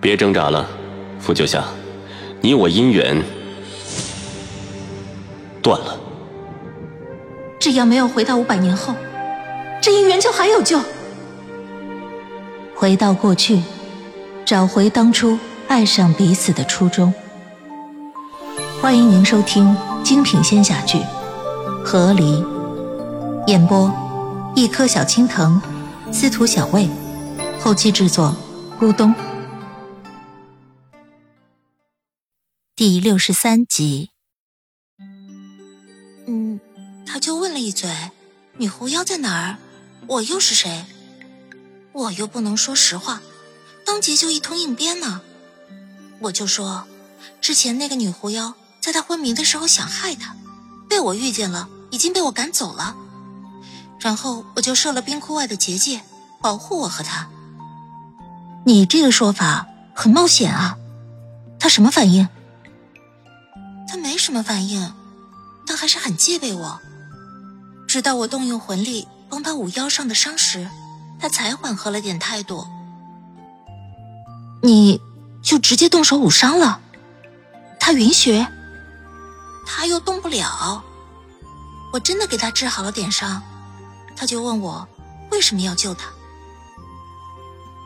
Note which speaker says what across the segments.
Speaker 1: 别挣扎了，傅九夏，你我姻缘断了。
Speaker 2: 只要没有回到五百年后，这姻缘就还有救。
Speaker 3: 回到过去，找回当初爱上彼此的初衷。欢迎您收听精品仙侠剧《和离》，演播：一颗小青藤，司徒小魏，后期制作：咕咚。第六十三集。
Speaker 2: 嗯，他就问了一嘴：“女狐妖在哪儿？我又是谁？”我又不能说实话，当即就一通硬编呢。我就说，之前那个女狐妖。在他昏迷的时候想害他，被我遇见了，已经被我赶走了。然后我就设了冰窟外的结界，保护我和他。
Speaker 3: 你这个说法很冒险啊！他什么反应？
Speaker 2: 他没什么反应，但还是很戒备我。直到我动用魂力帮他捂腰上的伤时，他才缓和了点态度。
Speaker 3: 你就直接动手捂伤了？他允许？
Speaker 2: 他又动不了，我真的给他治好了点伤，他就问我为什么要救他。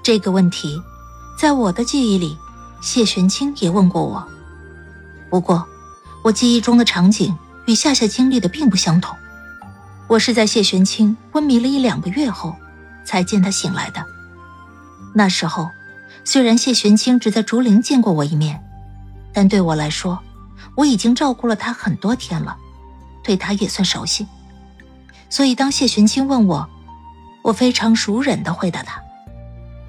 Speaker 3: 这个问题，在我的记忆里，谢玄清也问过我。不过，我记忆中的场景与夏夏经历的并不相同。我是在谢玄清昏迷了一两个月后，才见他醒来的。那时候，虽然谢玄清只在竹林见过我一面，但对我来说。我已经照顾了他很多天了，对他也算熟悉，所以当谢玄清问我，我非常熟忍地回答他：“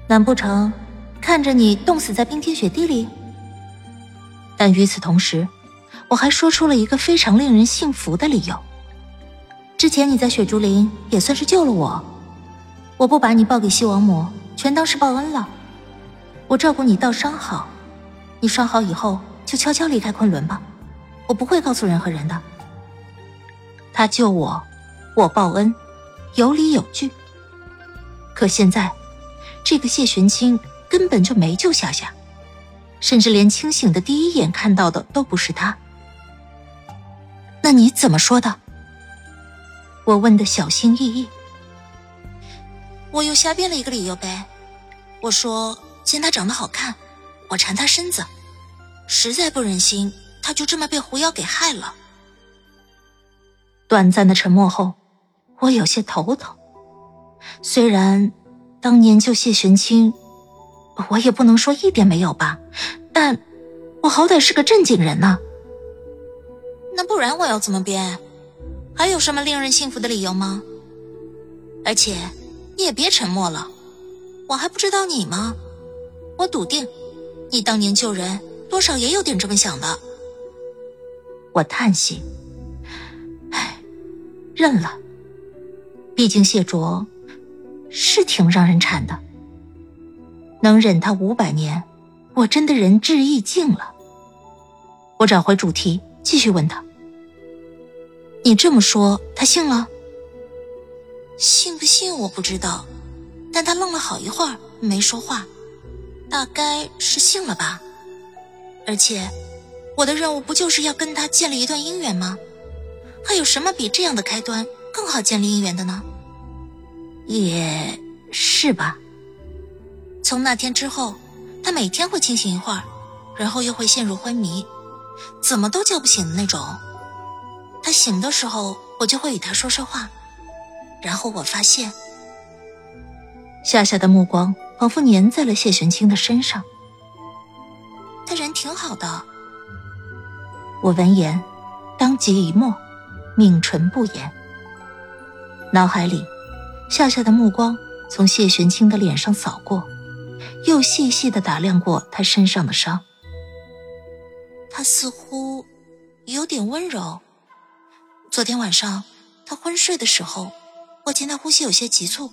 Speaker 3: 难不成看着你冻死在冰天雪地里？”但与此同时，我还说出了一个非常令人信服的理由：之前你在雪竹林也算是救了我，我不把你报给西王母，全当是报恩了。我照顾你到伤好，你伤好以后就悄悄离开昆仑吧。我不会告诉任何人的。他救我，我报恩，有理有据。可现在，这个谢玄清根本就没救夏夏，甚至连清醒的第一眼看到的都不是他。那你怎么说的？我问的小心翼翼。
Speaker 2: 我又瞎编了一个理由呗。我说见他长得好看，我馋他身子，实在不忍心。他就这么被狐妖给害了。
Speaker 3: 短暂的沉默后，我有些头疼。虽然当年救谢玄清，我也不能说一点没有吧，但我好歹是个正经人呢。
Speaker 2: 那不然我要怎么编？还有什么令人信服的理由吗？而且你也别沉默了，我还不知道你吗？我笃定，你当年救人多少也有点这么想的。
Speaker 3: 我叹息，唉，认了。毕竟谢卓是挺让人馋的，能忍他五百年，我真的仁至义尽了。我找回主题，继续问他：“你这么说，他信了？
Speaker 2: 信不信我不知道，但他愣了好一会儿没说话，大概是信了吧。而且……”我的任务不就是要跟他建立一段姻缘吗？还有什么比这样的开端更好建立姻缘的呢？
Speaker 3: 也是吧。
Speaker 2: 从那天之后，他每天会清醒一会儿，然后又会陷入昏迷，怎么都叫不醒的那种。他醒的时候，我就会与他说说话，然后我发现，
Speaker 3: 夏夏的目光仿佛粘在了谢玄清的身上。
Speaker 2: 他人挺好的。
Speaker 3: 我闻言，当即一默，抿唇不言。脑海里，夏夏的目光从谢玄清的脸上扫过，又细细的打量过他身上的伤。
Speaker 2: 他似乎有点温柔。昨天晚上他昏睡的时候，我见他呼吸有些急促，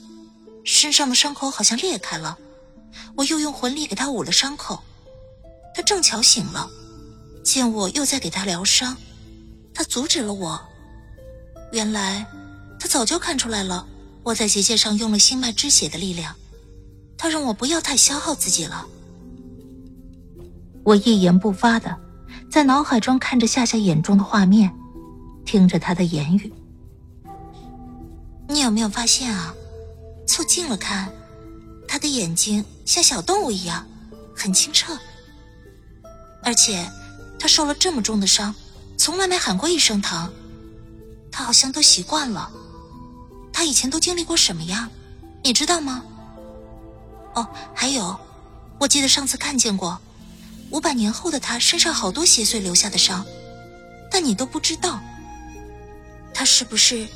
Speaker 2: 身上的伤口好像裂开了。我又用魂力给他捂了伤口，他正巧醒了。见我又在给他疗伤，他阻止了我。原来他早就看出来了，我在结界上用了心脉之血的力量。他让我不要太消耗自己了。
Speaker 3: 我一言不发的，在脑海中看着夏夏眼中的画面，听着她的言语。
Speaker 2: 你有没有发现啊？凑近了看，他的眼睛像小动物一样，很清澈。而且，他受了这么重的伤，从来没喊过一声疼。他好像都习惯了。他以前都经历过什么呀？你知道吗？哦，还有，我记得上次看见过，五百年后的他身上好多邪祟留下的伤，但你都不知道。他是不是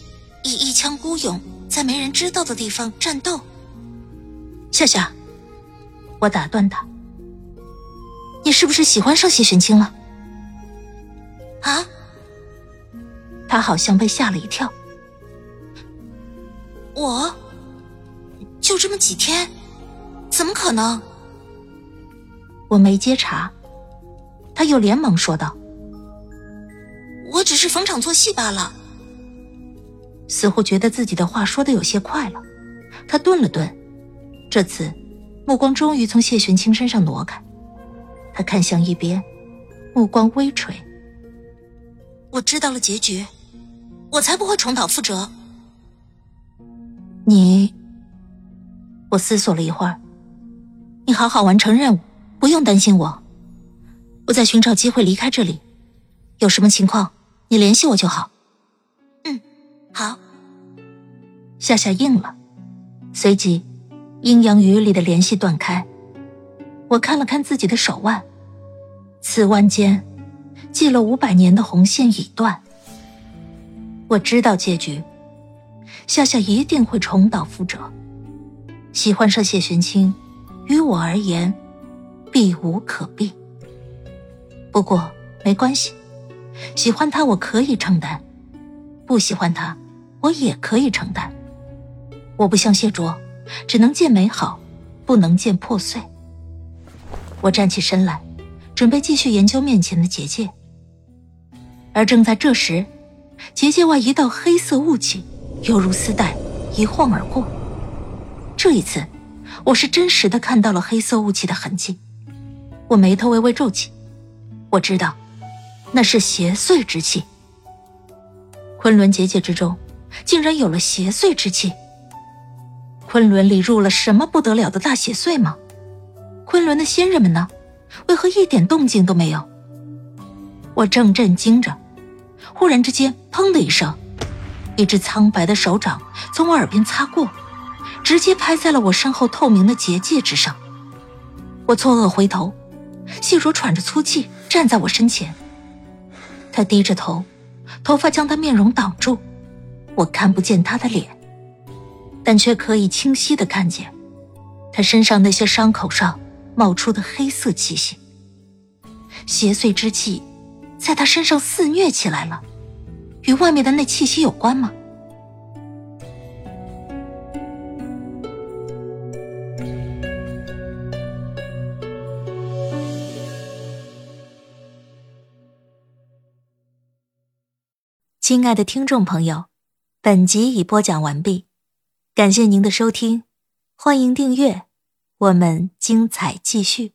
Speaker 2: 以一腔孤勇在没人知道的地方战斗？
Speaker 3: 夏夏，我打断他。你是不是喜欢上谢玄清了？
Speaker 2: 啊？
Speaker 3: 他好像被吓了一跳。
Speaker 2: 我就这么几天，怎么可能？
Speaker 3: 我没接茬，他又连忙说道：“
Speaker 2: 我只是逢场作戏罢了。”
Speaker 3: 似乎觉得自己的话说的有些快了，他顿了顿，这次目光终于从谢玄清身上挪开。他看向一边，目光微垂。
Speaker 2: 我知道了结局，我才不会重蹈覆辙。
Speaker 3: 你，我思索了一会儿，你好好完成任务，不用担心我。我在寻找机会离开这里，有什么情况你联系我就好。
Speaker 2: 嗯，好。
Speaker 3: 夏夏应了，随即阴阳鱼里的联系断开。我看了看自己的手腕，此腕间系了五百年的红线已断。我知道结局，夏夏一定会重蹈覆辙。喜欢上谢玄清，于我而言避无可避。不过没关系，喜欢他我可以承担，不喜欢他我也可以承担。我不像谢卓，只能见美好，不能见破碎。我站起身来，准备继续研究面前的结界。而正在这时，结界外一道黑色雾气犹如丝带一晃而过。这一次，我是真实的看到了黑色雾气的痕迹。我眉头微微皱起，我知道，那是邪祟之气。昆仑结界之中，竟然有了邪祟之气。昆仑里入了什么不得了的大邪祟吗？昆仑的仙人们呢？为何一点动静都没有？我正震惊着，忽然之间，砰的一声，一只苍白的手掌从我耳边擦过，直接拍在了我身后透明的结界之上。我错愕回头，谢卓喘着粗气站在我身前。他低着头，头发将他面容挡住，我看不见他的脸，但却可以清晰的看见他身上那些伤口上。冒出的黑色气息，邪祟之气在他身上肆虐起来了，与外面的那气息有关吗？亲爱的听众朋友，本集已播讲完毕，感谢您的收听，欢迎订阅。我们精彩继续。